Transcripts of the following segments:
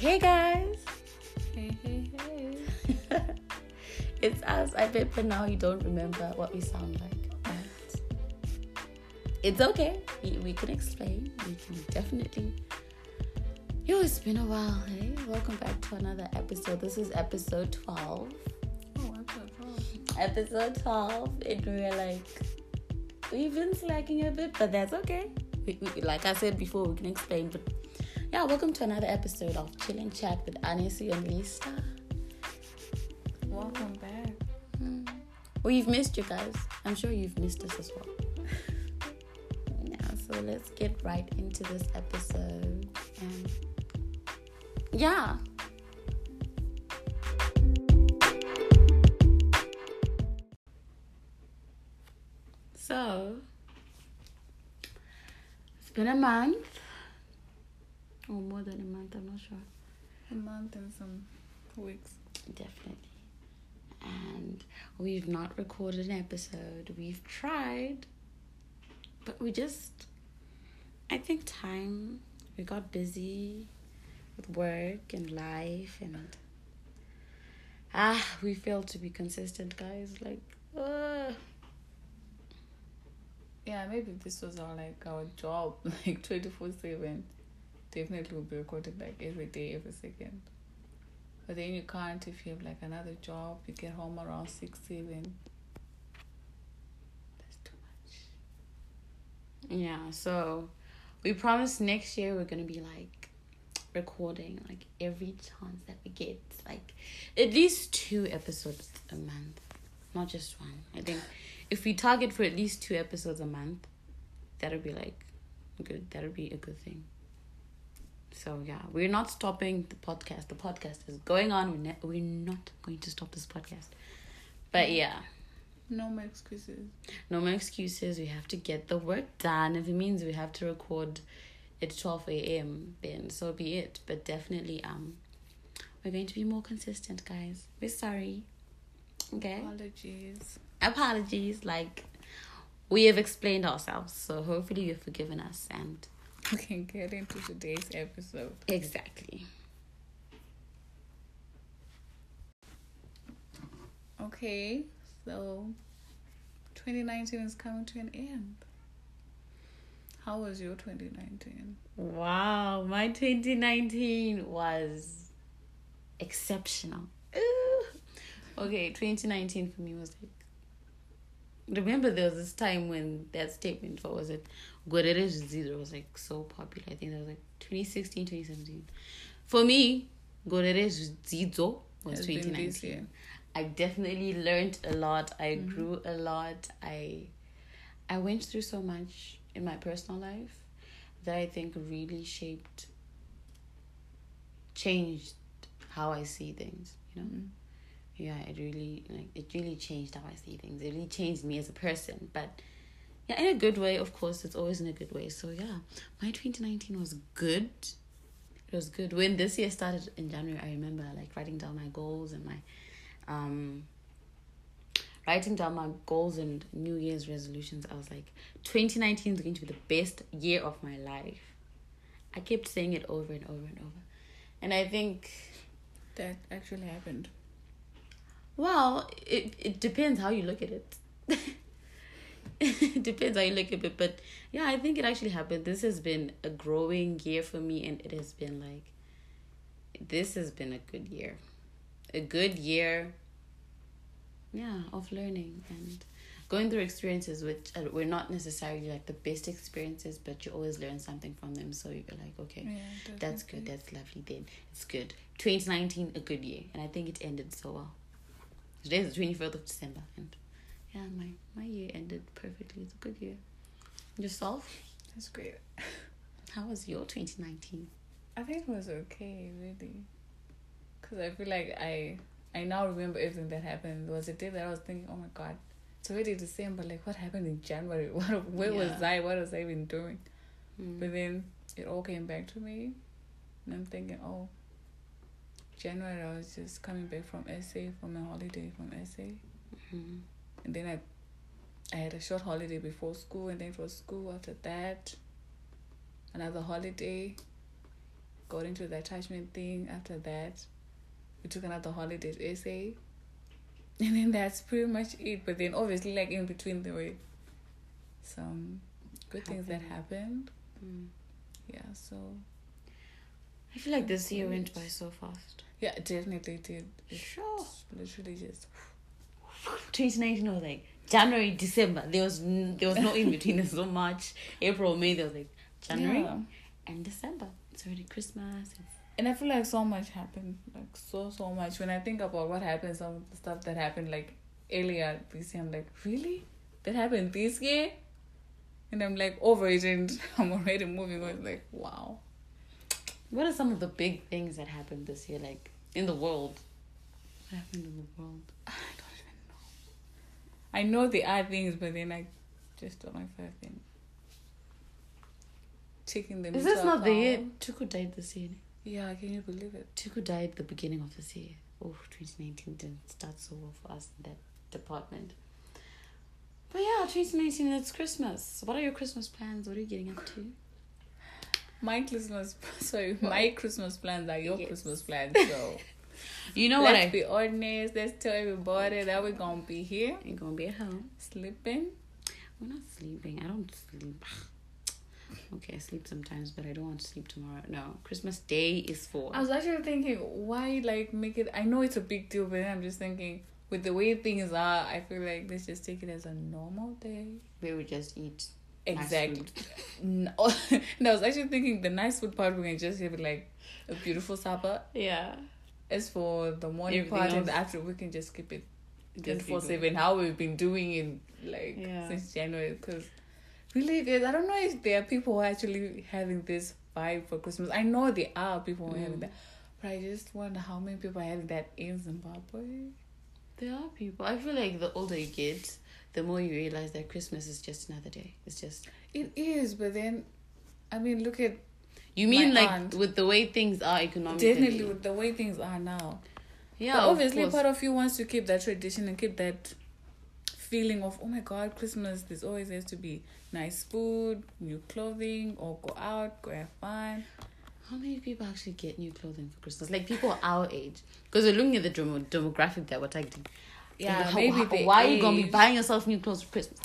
Hey guys, Hey, hey, hey. it's us. I bet for now you don't remember what we sound like. But it's okay. We, we can explain. We can definitely. Yo, it's been a while. Hey, welcome back to another episode. This is episode twelve. Oh, episode 12. Episode twelve, and we're like, we've been slacking a bit, but that's okay. We, we, like I said before, we can explain. But yeah, welcome to another episode of Chill and Chat with Anesu and Lisa. Welcome back. Mm. We've missed you guys. I'm sure you've missed us as well. yeah, so let's get right into this episode. And yeah. So, it's been a month. Or more than a month, I'm not sure. A month and some weeks. Definitely. And we've not recorded an episode. We've tried, but we just, I think, time, we got busy with work and life, and ah, we failed to be consistent, guys. Like, uh, Yeah, maybe this was our like our job, like twenty four seven. Definitely will be recorded like every day, every second. But then you can't if you have like another job. You get home around six, seven. That's too much. yeah, so we promise next year we're gonna be like recording like every chance that we get, like at least two episodes a month, not just one. I think if we target for at least two episodes a month, that'll be like good. That'll be a good thing. So yeah, we're not stopping the podcast. The podcast is going on. We're ne- we're not going to stop this podcast. But yeah, No more excuses. no more excuses. We have to get the work done. If it means we have to record at twelve a.m., then so be it. But definitely, um, we're going to be more consistent, guys. We're sorry. Okay. Apologies. Apologies. Like we have explained ourselves, so hopefully you've forgiven us and We can get into today's episode. exactly. Okay, so 2019 is coming to an end. How was your 2019? Wow, my 2019 was exceptional. Ooh. Okay, 2019 for me was like. Remember, there was this time when that statement, what was it? Guerreros Zero was like so popular. I think that was like 2016, 2017. For me, Guerreros Zizo was Has 2019. I definitely learned a lot. I grew a lot. I I went through so much in my personal life that I think really shaped changed how I see things, you know? Mm. Yeah, it really like it really changed how I see things. It really changed me as a person. But yeah, in a good way, of course, it's always in a good way. So yeah, my twenty nineteen was good. It was good. When this year started in January, I remember like writing down my goals and my um writing down my goals and New Year's resolutions. I was like, 2019 is going to be the best year of my life. I kept saying it over and over and over. And I think, That actually happened. Well, it, it depends how you look at it. it depends how you look at it. But yeah, I think it actually happened. This has been a growing year for me, and it has been like, this has been a good year. A good year, yeah, of learning and going through experiences which were not necessarily like the best experiences, but you always learn something from them. So you're like, okay, Yeah, that's good. That's lovely. Then it's good. 2019, a good year, and I think it ended so well. Today's the 24th of December, and yeah, my my year ended perfectly. It's a good year. Yourself? That's great. How was your 2019? I think it was okay, really. Because I feel like I I now remember everything that happened. There was a day that I was thinking, oh my god, it's already December. Like, what happened in January? What Where was I? What was I even doing? Mm. But then it all came back to me. And I'm thinking, oh, January I was just coming back from SA, from a holiday from SA. Mhm. And then I I had a short holiday before school, and then for school after that, another holiday. got into the attachment thing. After that, we took another holiday to SA. And then that's pretty much it. But then obviously, like in between, there were some good things that happened. Mm. Yeah, so I feel like this year went by so fast. Yeah, definitely did. It Sure. literally just 2019 was like January, December. There was n- there was no in between. There's so much. April, May. There was like January Yeah. and December. It's already Christmas. It's And I feel like so much happened, like so so much. When I think about what happened, some of the stuff that happened like earlier this year, I'm like, really, that happened this year, and I'm like over it, and I'm already moving on. Like, wow. What are some of the big things that happened this year, like in the world? What happened in the world? I don't even know. I know there are things, but then I just don't know if I've been taking them. Is this not the year. Tuku died this year? Yeah, can you believe it? Tuku died the beginning of this year. Oh, 2019 didn't start so well for us in that department. But yeah, 2019, it's Christmas. What are your Christmas plans? What are you getting up to? My Christmas, sorry, my Christmas plans are your Yes. Christmas plans. So You know what let's be honest. Let's tell everybody that we're gonna be here You're going to be at home. sleeping. We're not sleeping. I don't sleep. Okay, I sleep sometimes, but I don't want to sleep tomorrow. No, Christmas Day is for. I was actually thinking, why like make it? I know it's a big deal, but then I'm just thinking, with the way things are, I feel like let's just take it as a normal day. We we just eat. Exactly. No, I was actually thinking the nice food part we can just have like a beautiful supper. Yeah. As for the morning Everything part and the after, we can just keep it Just four it. seven. How we've been doing it like Yeah. since January, because really, there's I don't know if there are people who are actually having this vibe for Christmas. I know there are people who are having Mm. that, but I just wonder how many people are having that in Zimbabwe. There are people. I feel like the older you get, the more you realize that Christmas is just another day. It's just. It is, but then, I mean, look at You mean like aunt. with the way things are economically? definitely with the way things are now. Yeah, but obviously, course. part of you wants to keep that tradition and keep that feeling of oh my god, Christmas. There's always has to be nice food, new clothing, or go out, go have fun. How many people actually get new clothing for Christmas? Like people our age, because we're looking at the demo- demographic that we're targeting. Yeah, How- maybe how- why are you gonna be buying yourself new clothes for Christmas?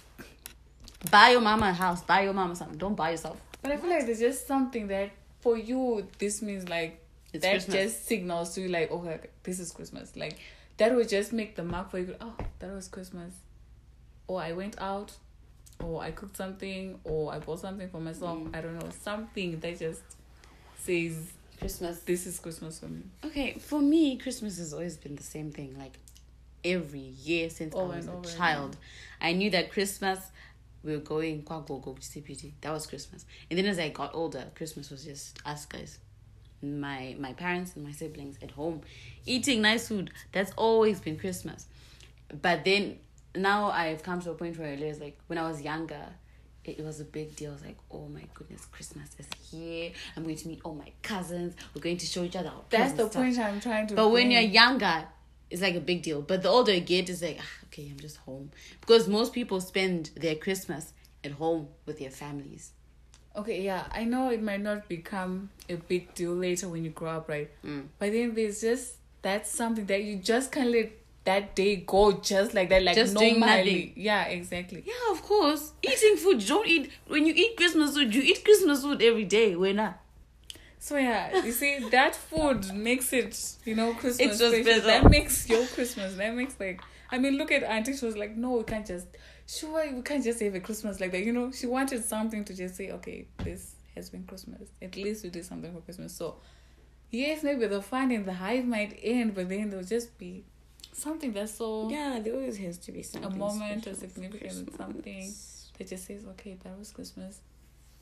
Buy your mama a house. Buy your mama something. Don't buy yourself. But I feel like there's just something that for you this means like It's that Christmas. just signals to you like okay okay, this is Christmas like that would just make the mark for you oh that was Christmas or I went out or I cooked something or I bought something for myself Mm. I don't know something that just says Christmas. this is Christmas for me Okay, for me, Christmas has always been the same thing. Like every year since I was a child, I knew that Christmas we were going Kwagogo CPT. That was Christmas. And then as I got older, Christmas was just us guys, my my parents and my siblings at home, eating nice food. That's always been Christmas. But then now I've come to a point where I realize like when I was younger. It was a big deal. I was like, oh my goodness, Christmas is here. I'm going to meet all my cousins. We're going to show each other our that's the point I'm trying to But when you're younger, it's like a big deal. But the older you get, it's like, ah, okay, I'm just home. Because most people spend their Christmas at home with their families. Okay, yeah, I know it might not become a big deal later when you grow up, right? Mm. But then there's just that's something that you just can't let that day go just like that, like Just doing normally. nothing. Yeah, exactly. Yeah, of course. Eating food, you don't eat. When you eat Christmas food, you eat Christmas food every day. When not? So yeah, you see that food makes it, you know, Christmas. It's just special. better. That makes your Christmas. That makes like I mean, look at Auntie. She was like, no, we can't just. Sure, we can't just have a Christmas like that. You know, she wanted something to just say, okay, this has been Christmas. At least we did something for Christmas. So, yes, maybe the fun and the hype might end, but then there'll just be something that's so Yeah, there always has to be something. A moment or significant, something. that just says, okay, that was Christmas.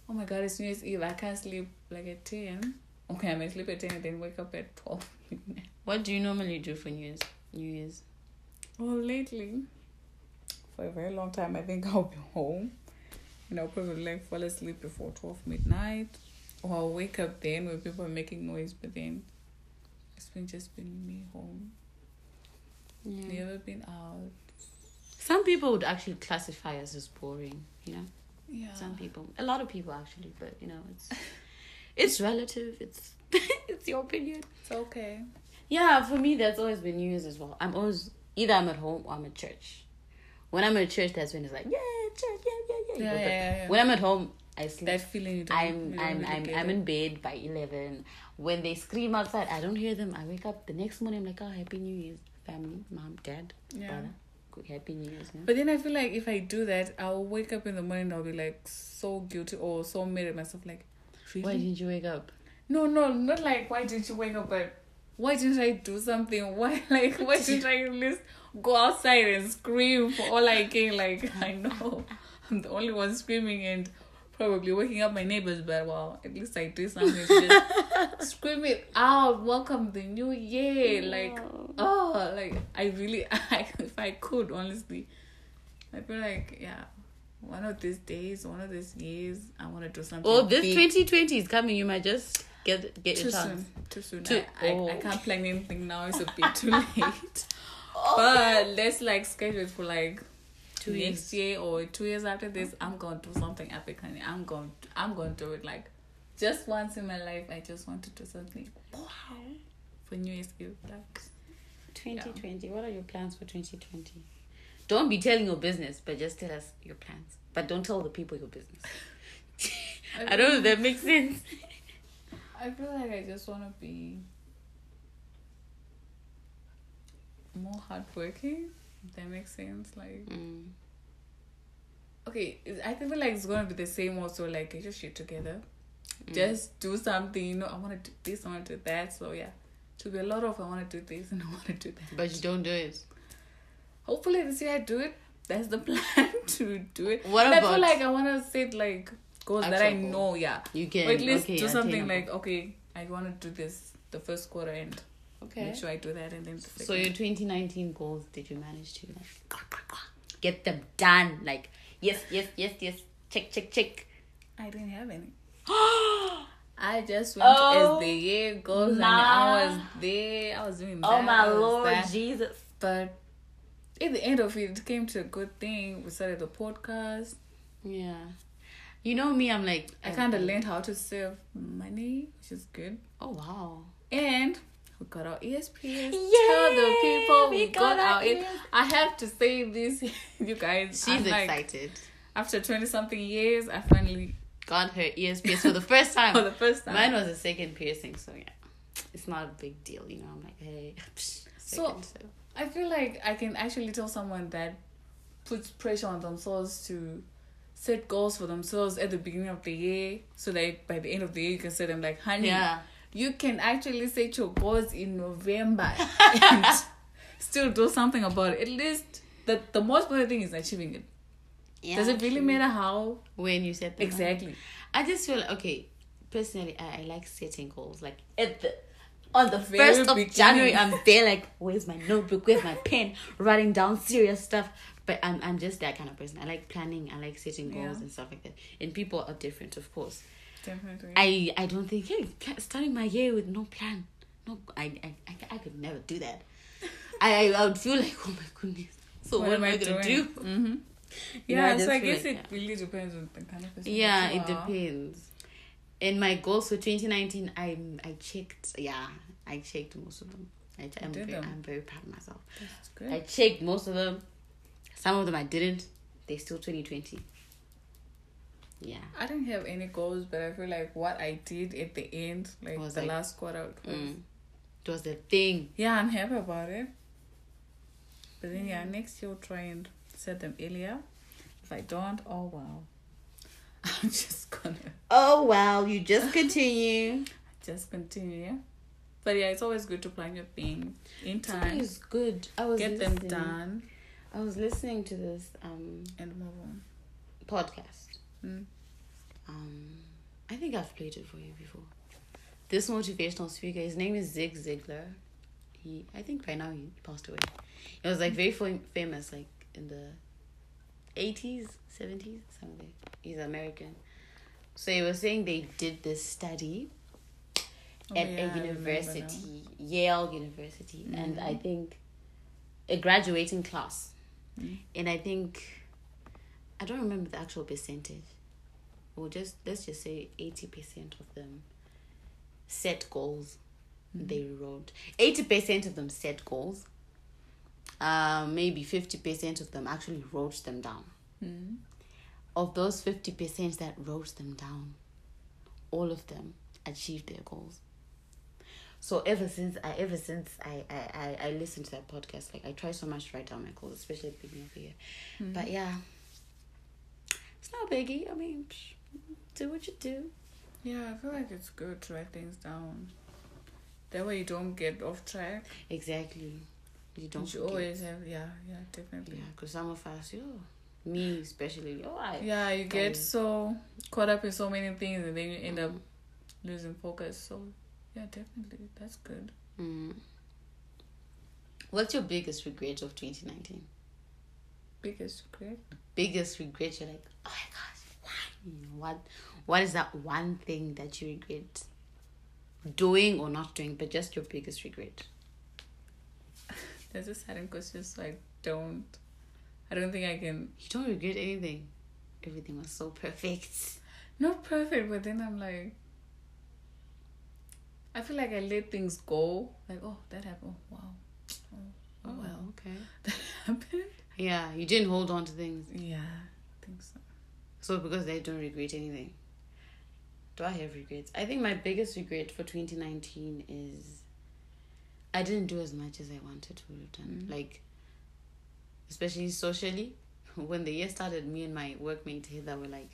Oh my god, it's New Year's Eve. I can't sleep like at 10. Okay, I may sleep at 10 and then wake up at 12. What do you normally do for New Year's? New Year's. Well, lately, for a very long time, I think I'll be home. And I'll probably like fall asleep before 12 midnight. Or I'll wake up then when people are making noise, but then it's been just been me home. Yeah. Never been out. Some people would actually classify us as boring, you know? Yeah. Some people. A lot of people actually, but you know, it's it's relative. It's it's your opinion. It's okay. Yeah, for me, that's always been New Year's as well. I'm always either I'm at home or I'm at church. When I'm at church, that's when it's like, yeah, church, yeah, yeah, yeah. Yeah, yeah, yeah, yeah. When I'm at home, I sleep. That feeling you don't. I'm you don't I'm really I'm I'm in bed by eleven. When they scream outside, I don't hear them. I wake up the next morning. I'm like, oh, happy New Year's, family, mom, dad, Yeah. brother. Happy New Year's. Man. But then I feel like if I do that, I'll wake up in the morning. I'll be like so guilty or so mad at myself. Like, really? Why didn't you wake up? No, no, not like why didn't you wake up, but why didn't I do something? Why like why didn't I at least go outside and scream for all I can? Like I know I'm the only one screaming and probably waking up my neighbors, but well, at least I did something just scream it out. Welcome the new year. Like oh, like I really I, if I could honestly, I feel like yeah. One of these days, one of these years, I want to do something. Oh, this big. 2020 is coming. You might just get get too your chance. soon. Too soon. Too- I, I, oh. I can't plan anything now. It's a bit too late. Oh. But let's like schedule it for like Two next year or two years after this. I'm gonna do something epic, honey. I'm gonna I'm gonna do it like just once in my life. I just want to do something. Wow. For New Year's Eve, like 2020. What are your plans for 2020? Don't be telling your business, but just tell us your plans. But don't tell the people your business. I don't know if that makes sense. I feel like I just want to be more hardworking. That makes sense. Like Mm. okay, I feel like it's gonna be the same also. Like get your shit together, Mm. just do something. You know, I want to do this, I want to do that. So yeah, to be a lot of I want to do this and I want to do that. But you don't do it. Hopefully this year I do it. That's the plan to do it. What But I feel like I want to set like goals that I know. Yeah, You can. or at least okay, do something attainable. like okay, I want to do this the first quarter and Okay. make sure I do that and then the So your 2019 goals, did you manage to like get them done? Like yes, yes, yes, yes. Check, check, check. I didn't have any. I just went Oh, as the year goes and my- I was there. I was doing that. oh my lord, that. Jesus! But at the end of it, it came to a good thing. We started the podcast. Yeah. You know me, I'm like I kind of learned how to save money, which is good. Oh wow. And we got our ESPs. Tell the people we we got got, our our ES- I have to say this, you guys. She's I'm like, excited. After 20 something years, I finally, Got her ears pierced for the first time. for the first time. Mine was a second piercing, so yeah, it's not a big deal, you know. I'm like, hey, psh, So- second, so. I feel like I can actually tell someone that puts pressure on themselves to set goals for themselves at the beginning of the year so that by the end of the year you can say them like honey yeah, you can actually set your goals in November and still do something about it. At least the the most important thing is achieving it. yeah. Does it really true. matter how when you set exactly? I just feel okay. Personally, I, I like setting goals. Like at the on the Very first of beginning. January, I'm there. Like, where's my notebook? Where's my pen? Writing down serious stuff. But I'm I'm just that kind of person. I like planning. I like setting goals Yeah. and stuff like that. And people are different, of course. Definitely. I I don't think hey starting my year with no plan. No, I I I, I could never do that. I I would feel like oh my goodness. So what, am I gonna do? Mm-hmm. You know, Yeah, so I feel guess like, it yeah. really depends on the kind of person. Yeah, it depends. And my goals for 2019, I I checked. Yeah, I checked most of them. I, I'm very, them. I'm very proud of myself. That's good. I checked most of them. Some of them I didn't. They're still 2020. Yeah. I didn't have any goals, but I feel like what I did at the end, like Was the like- last quarter, was, Mm. It was the thing. yeah, I'm happy about it. But then, yeah, next year I'll try and set them earlier. If I don't, oh well I'm just gonna Oh well You just continue. just continue. But yeah, it's always good to plan your thing in time, It's good. I was get them done, I was listening to this um and move on. podcast. Mm. Um, I think I've played it for you before. This motivational speaker, his name is Zig Ziglar. He, I think by now he passed away. He was like very fam- famous, like in the eighties, seventies, something. He's American. So he was saying they did this study Oh, at yeah, a university, Yale University, and Mhm. I think a graduating class. Mm. And I think I don't remember the actual percentage. Or just let's just say eighty percent of them set goals. They wrote eighty percent of them set goals. Uh, maybe fifty percent of them actually wrote them down. Mm. Of those fifty percent that wrote them down, all of them achieved their goals. So ever since I ever since I I, I, I listened to that podcast, like I try so much to write down my goals, especially at the beginning of the year. But yeah. It's not biggie. I mean psh, do what you do. Yeah, I feel like it's good to write things down. That way you don't get off track. Exactly. You don't you forget. always have yeah, yeah, definitely. Yeah, because some of us, yo, me especially, yo, I Yeah, you get so caught up in so many things and then you end up losing focus. So yeah, definitely. That's good. Mm. What's your biggest regret of 2019? Biggest regret? Biggest regret? You're like, oh my why? What? What is that one thing that you regret doing or not doing, but just your biggest regret? There's a certain question so I don't I don't think I can You don't regret anything. Everything was so perfect. not perfect, but then I'm like I feel like I let things go. Like, oh that happened. Wow. Oh, oh, oh well. okay. That happened. Yeah, you didn't hold on to things. Yeah, I think so. So because they don't regret anything. Do I have regrets? I think my biggest regret for 2019 is I didn't do as much as I wanted to have done. Mm. Like especially socially. When the year started, me and my workmate Heather were like,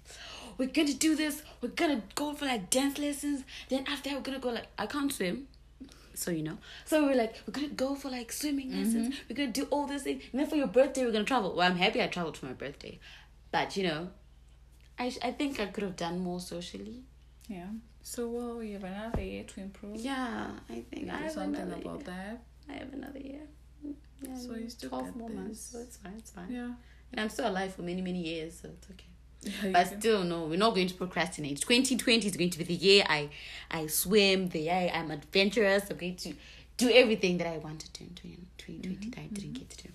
We're gonna do this, we're gonna go for like dance lessons, then after that we're gonna go like I can't swim. So you know. So we were like, we're gonna go for like swimming lessons, we're gonna do all this thing, and then for your birthday we're gonna travel. Well I'm happy I traveled for my birthday. But you know, I I think I could have done more socially. Yeah. So well you have another year to improve. Yeah, I think Do I have something about year. that. I have another year. Yeah, So you still twelve got more months, so it's fine. It's fine. Yeah. And I'm still alive for many many years, so it's okay. Yeah, you But can- still, no, we're not going to procrastinate. 2020 is going to be the year I I swim, the year I'm adventurous. I'm going to do everything that I wanted to in 2020 that I didn't mm-hmm. get to do.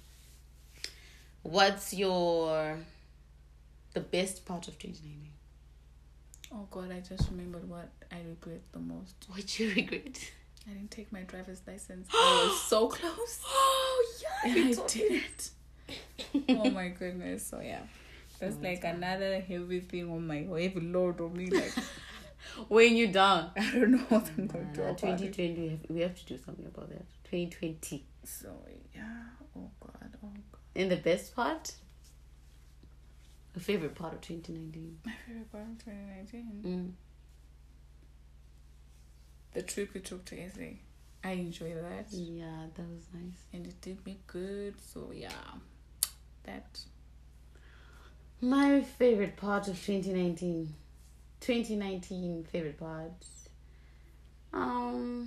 What's your the best part of 2019? Oh god, I just remembered what I regret the most. What you regret? I didn't take my driver's license. I was so close. Oh yeah, And I me didn't. oh my goodness. So yeah. That's Oh, like another heavy thing on my heavy load on me. Like weighing you down. I don't know what I'm going to do it. 2020, we have, we have to do something about that. 2020. So yeah. Oh god. Oh god. And the best part? A favorite part of 2019. My favorite part of 2019. Mm. The trip we took to SA. I enjoyed that. Yeah, that was nice. And it did me good. So yeah. That My favorite part of 2019. 2019 favorite part. Um.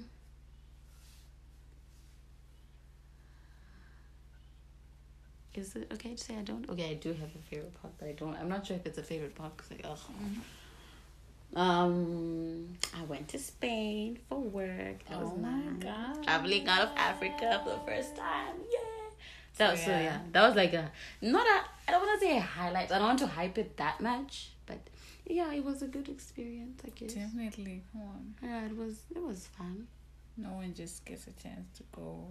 Is it okay to say I don't? Okay, I do have a favorite part, but I don't. I'm not sure if it's a favorite part because like, ugh. Um, I went to Spain for work. That was Oh my nice. God. Traveling out of Africa for the first time. Yeah. That was so Yeah. yeah. That was like a not a. I don't want to say a highlight. I don't want to hype it that much, but yeah, it was a good experience. I guess. definitely come on. Yeah, it was. It was fun. No one just gets a chance to go.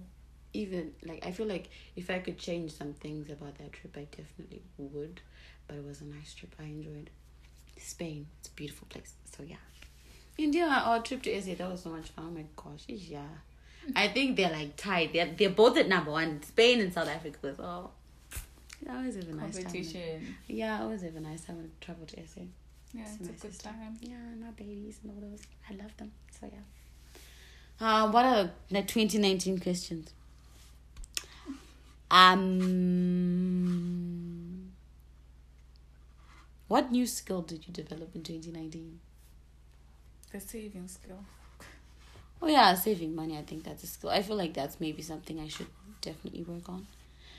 Even like I feel like if I could change some things about that trip, I definitely would. But it was a nice trip. I enjoyed. Spain, it's a beautiful place. So yeah. India, our trip to SA, that was so much fun. Oh my gosh, yeah. I think they're like tied. They're they're both at number one. Spain and South Africa was all. I always have a nice time. Competition. Yeah, I always have a nice time when I travel to SA. Yeah, It's it's, a my good sister. time. Yeah, and our babies and all those. I love them. So yeah. Uh, what are the 2019 questions? Um, what new skill did you develop in 2019? The saving skill. Oh yeah, saving money. I think that's a skill. I feel like that's maybe something I should definitely work on.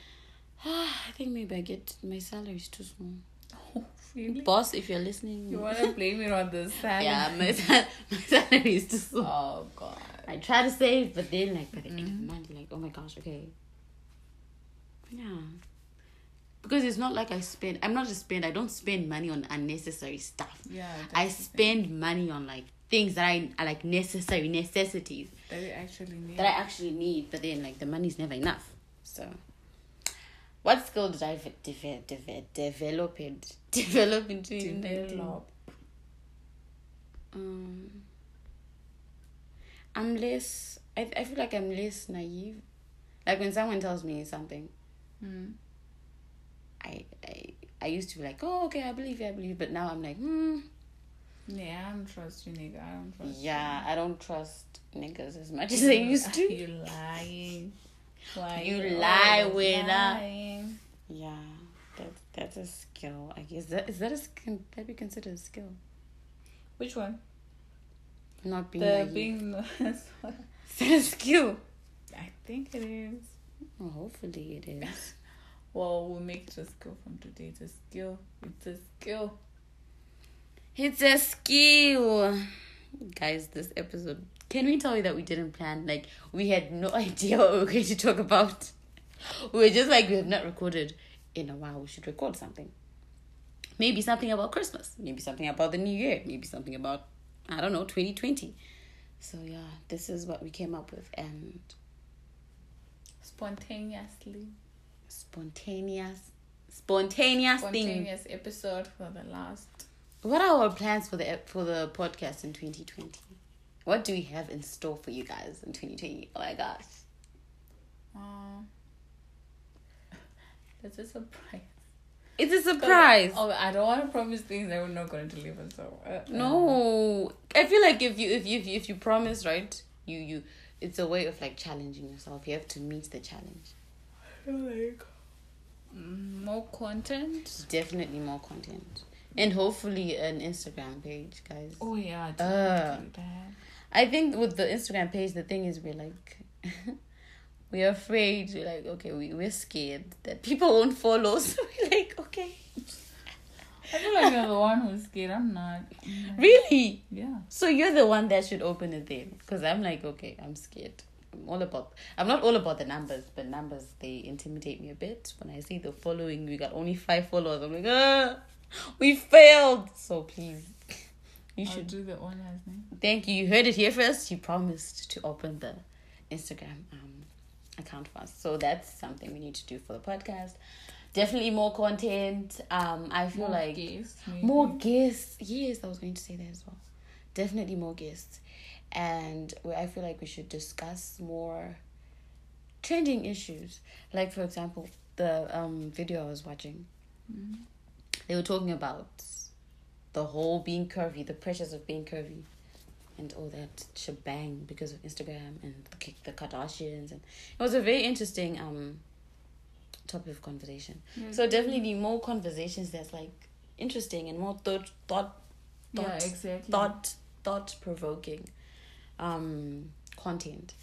I think maybe I get my salary is too small. Oh, really? Boss, if you're listening, You want to blame it on the salary? yeah, my, sal- my salary is too small. Oh god. I try to save, but then like by the end of the month, you're like, oh my gosh, okay. Yeah. Because it's not like I spend. I'm not just spend. I don't spend money on unnecessary stuff. Yeah. I that's the thing. spend money on like things that I are like necessary necessities That you actually need. that I actually need, but then like the money's never enough. So, what skill did I de- de- de- develop it develop in 2019? Develop. Um, I'm less. I I feel like I'm less naive. Like when someone tells me something, Mm. I I I used to be like, oh okay, I believe you, I believe. But now I'm like, hmm, Yeah, I don't trust you, nigga. I don't trust yeah, I don't trust niggas as much as I used to. You lying. Why You you lie always with a- lying? Yeah, that that's a skill. I guess that is that a can that be considered a skill? Which one? Not being The naive. being. is that a skill? I think it is. Well, hopefully it is. Well, we'll make it a skill from today. It's a skill. It's a skill. It's a skill. Guys, this episode, can we tell you that we didn't plan? Like, we had no idea what we were going to talk about. We were just like, we have not recorded in a while. We should record something. Maybe something about Christmas. Maybe something about the new year. Maybe something about, I don't know, 2020. So, yeah, this is what we came up with. And Spontaneously. spontaneous, spontaneous, thing. Spontaneous episode for the last. What are our plans for the for the podcast in 2020? What do we have in store for you guys in 2020? Oh my gosh. Uh, that's a surprise. It's a surprise. Oh, I don't want to promise things that we're not going to deliver. So uh, No. I feel like if you if you if you, if you promise, right? You you it's a way of like challenging yourself. You have to meet the challenge. like more content. Definitely more content. And hopefully an Instagram page, guys. Oh yeah, Uh. definitely that. I think with the Instagram page, the thing is we're like, we're afraid. We're like, okay, we, we're scared that people won't follow. So we're like, okay. I feel like you're the one who's scared. I'm not. Really? Yeah. So you're the one that should open it then. Because I'm like, okay, I'm scared. I'm all about, I'm not all about the numbers, but numbers, they intimidate me a bit. When I see the following, we got only five followers. I'm like, ah, we failed. So please, you I'll should do the name. Thank you. You heard it here first. You promised to open the Instagram um, account for us. So that's something we need to do for the podcast. Definitely more content. Um, I feel More like guests, more guests. Yes, I was going to say that as well. Definitely more guests. And I feel like we should discuss more trending issues. Like, for example, the um, video I was watching, Mhm. they were talking about the whole being curvy, the pressures of being curvy, and all that shebang because of Instagram and the, the Kardashians. And it was a very interesting um topic of conversation. Yeah, So definitely more conversations that's like interesting and more thought thought yeah, exactly. thought thought provoking um content.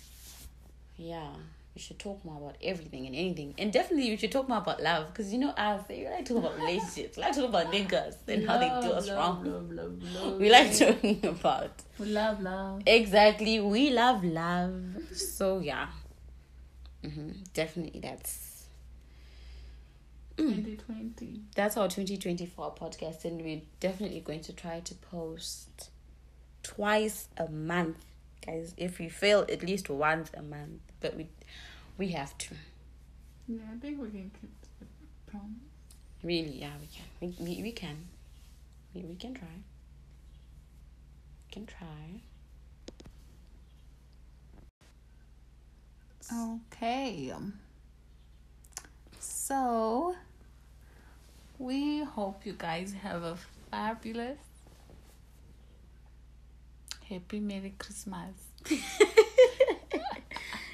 Yeah. We should talk more about everything and anything. And definitely we should talk more about love. Because you know us, we like talk about relationships. We like talk about niggas and how they do us Love, wrong. Love, love, love, We like talking about We love love. exactly. We love love. So yeah. hmm Definitely that's. 2020. that's our 2024 podcast and we're definitely going to try to post twice a month guys if we fail at least once a month but we we have to Yeah, I think we can keep the promise. really yeah we can we, we, we can we, we can try we can try Okay. So, we hope you guys have a fabulous, happy Merry Christmas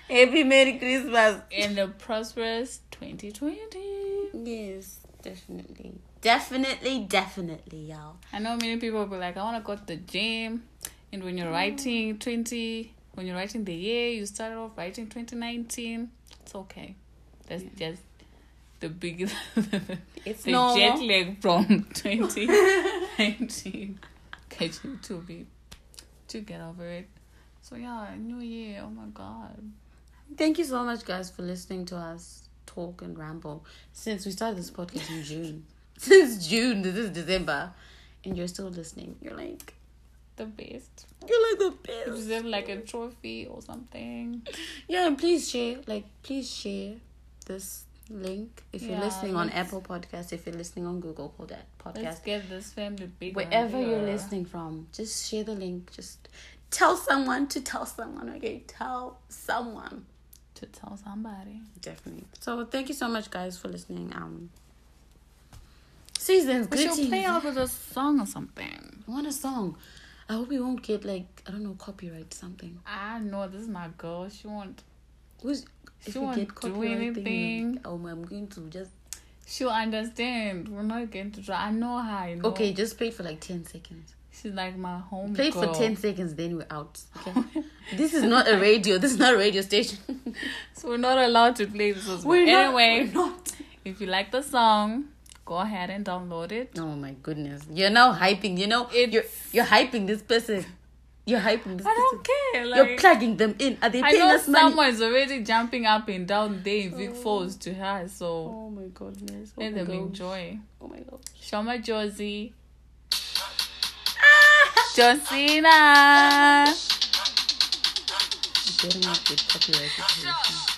happy merry christmas and a prosperous 2020. yes definitely definitely definitely y'all I know many people will be like, I want to go to the gym. And when you're mm. writing 20, when you're writing the year, you started off writing 2019. It's okay. That's just the biggest, it's the normal jet lag from 2019. Get you to be, to get over it. So yeah, new year. Oh my god. Thank you so much, guys, for listening to us talk and ramble since we started this podcast in June. Since June, this is December, and you're still listening. You're like, the best. You're like the You best. deserve like a trophy or something. Yeah, please share. Like, please share this link if you're Yeah, listening on Apple Podcast. If you're listening on Google Pod- Podcast, Let's get this family big. wherever you're listening from, just share the link. Just tell someone to tell someone. Okay, tell someone. to tell somebody. Definitely. So thank you so much, guys, for listening. Um, seasons We should play out with a song or something. I want a song. I hope we won't get like I don't know copyright something. I know this is my girl. She won't. Who's if She won't get do copyright thing, anything. oh, I'm going to just She'll understand. We're not going to try. I know her. I know. okay. Just play for like ten seconds. She's like my home. Play girl. for ten seconds, then we're out. Okay. this is not a radio. This is not a radio station. So we're not allowed to play this. as well. We're not- anyway, we're not. if you like the song, go ahead and download it. Oh my goodness! You're now hyping. You know, It's- you're you're hyping this person. You're hyping this I don't care. You're plugging them in. Are they I paying know us money? someone's already jumping up and down there in Vic oh. Falls to her, so Oh my goodness. Oh let my them gosh. enjoy. Oh my gosh. Shoma Josie. Ah! Josina. Better not get copyrighted.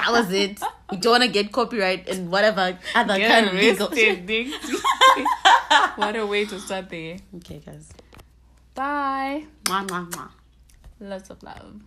That was it. We don't want to get copyright and whatever other Get kind of legal. what a way to start the Okay, guys. Bye. Mwah, mwah, mwah. Lots of love.